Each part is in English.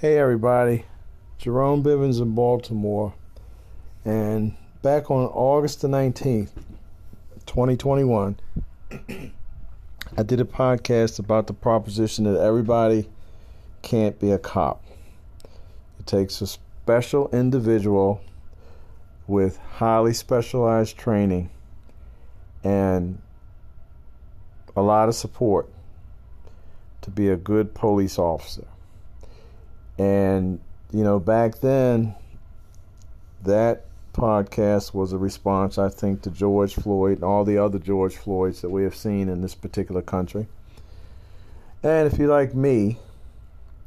Hey everybody, Jerome Bivens in Baltimore, and back on August the 19th, 2021, I did a podcast about the proposition that everybody can't be a cop. It takes a special individual with highly specialized training and a lot of support to be a good police officer. And, you know, back then, that podcast was a response, I think, to George Floyd and all the other George Floyds that we have seen in this particular country. And if you're like me,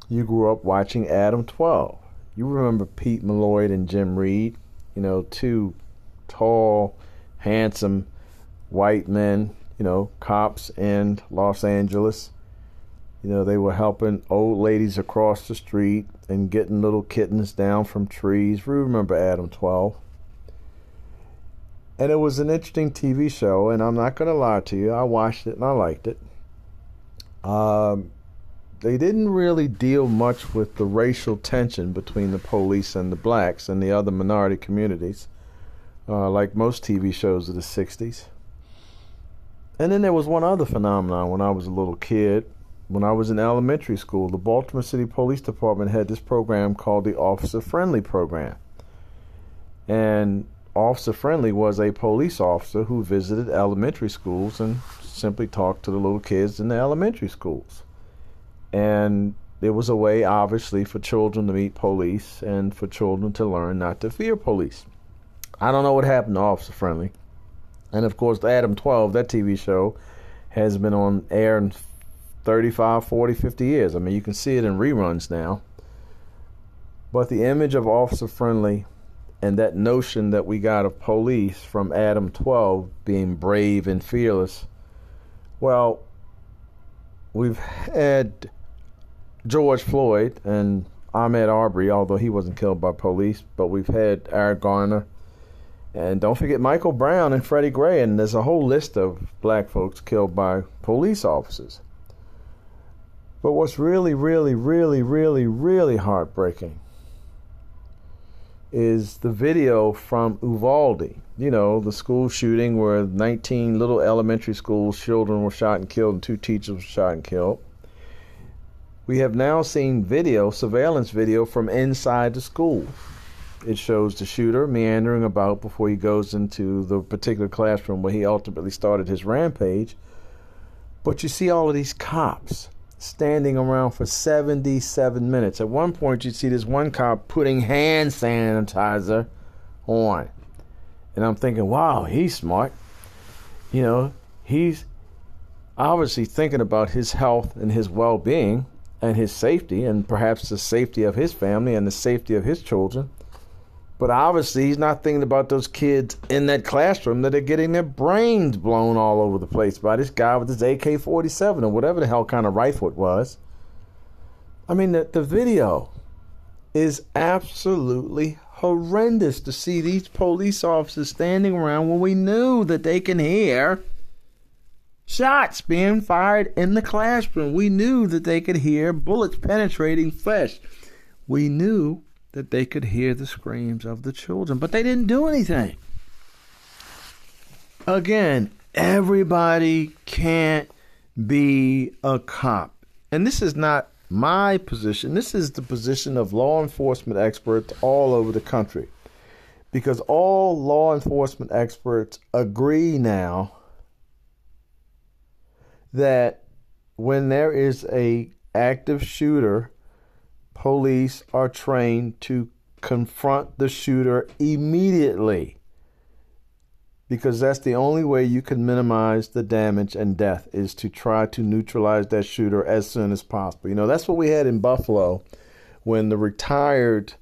you grew up watching Adam 12. You remember Pete Malloy and Jim Reed, you know, two tall, handsome white men, you know, cops in Los Angeles you know, they were helping old ladies across the street and getting little kittens down from trees. We remember Adam 12. And it was an interesting TV show, and I'm not going to lie to you. I watched it and I liked it. Um, they didn't really deal much with the racial tension between the police and the blacks and the other minority communities, uh, like most TV shows of the 60s. And then there was one other phenomenon when I was a little kid when I was in elementary school, the Baltimore City Police Department had this program called the Officer Friendly Program. And Officer Friendly was a police officer who visited elementary schools and simply talked to the little kids in the elementary schools. And it was a way, obviously, for children to meet police and for children to learn not to fear police. I don't know what happened to Officer Friendly. And of course, Adam 12, that TV show, has been on air and 35, 40, 50 years. I mean, you can see it in reruns now. But the image of officer friendly and that notion that we got of police from Adam 12 being brave and fearless, well, we've had George Floyd and Ahmaud Arbery, although he wasn't killed by police, but we've had Eric Garner. And don't forget Michael Brown and Freddie Gray, and there's a whole list of black folks killed by police officers. But what's really, really, really, really, really heartbreaking is the video from Uvalde. You know, the school shooting where 19 little elementary school children were shot and killed and two teachers were shot and killed. We have now seen video, surveillance video from inside the school. It shows the shooter meandering about before he goes into the particular classroom where he ultimately started his rampage. But you see all of these cops standing around for 77 minutes. At one point, you see this one cop putting hand sanitizer on. And I'm thinking, wow, he's smart. You know, he's obviously thinking about his health and his well being and his safety, and perhaps the safety of his family and the safety of his children. But obviously, he's not thinking about those kids in that classroom that are getting their brains blown all over the place by this guy with his AK 47 or whatever the hell kind of rifle it was. I mean, the, the video is absolutely horrendous to see these police officers standing around when we knew that they can hear shots being fired in the classroom. We knew that they could hear bullets penetrating flesh. We knew that they could hear the screams of the children, but they didn't do anything. Again, everybody can't be a cop. And this is not my position, this is the position of law enforcement experts all over the country. Because all law enforcement experts agree now that when there is a active shooter police are trained to confront the shooter immediately because that's the only way you can minimize the damage and death is to try to neutralize that shooter as soon as possible. You know, that's what we had in Buffalo when the retired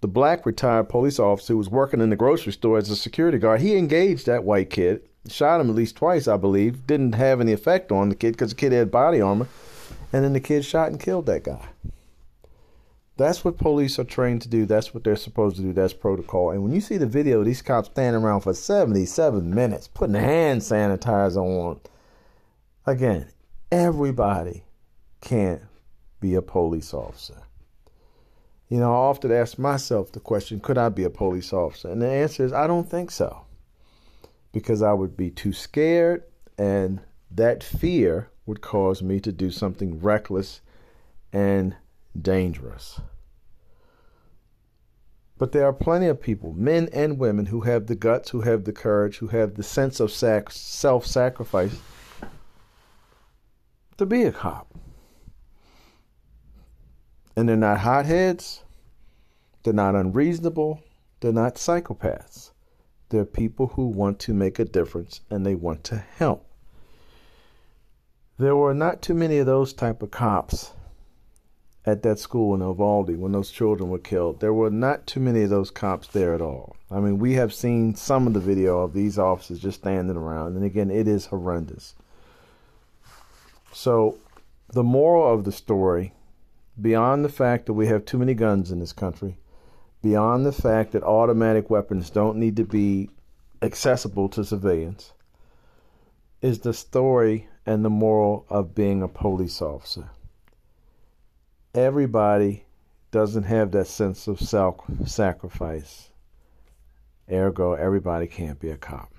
the black retired police officer who was working in the grocery store as a security guard, he engaged that white kid, shot him at least twice, I believe. Didn't have any effect on the kid because the kid had body armor, and then the kid shot and killed that guy. That's what police are trained to do. That's what they're supposed to do. That's protocol. And when you see the video, these cops standing around for 77 minutes, putting hand sanitizer on. Again, everybody can't be a police officer. You know, I often ask myself the question, could I be a police officer? And the answer is, I don't think so. Because I would be too scared, and that fear would cause me to do something reckless and dangerous. But there are plenty of people, men and women, who have the guts, who have the courage, who have the sense of sac- self sacrifice to be a cop. And they're not hotheads, they're not unreasonable, they're not psychopaths. They're people who want to make a difference and they want to help. There were not too many of those type of cops at that school in Uvalde when those children were killed. There were not too many of those cops there at all. I mean, we have seen some of the video of these officers just standing around, and again, it is horrendous. So, the moral of the story, beyond the fact that we have too many guns in this country, beyond the fact that automatic weapons don't need to be accessible to civilians, is the story and the moral of being a police officer everybody doesn't have that sense of self sacrifice. Ergo, everybody can't be a cop.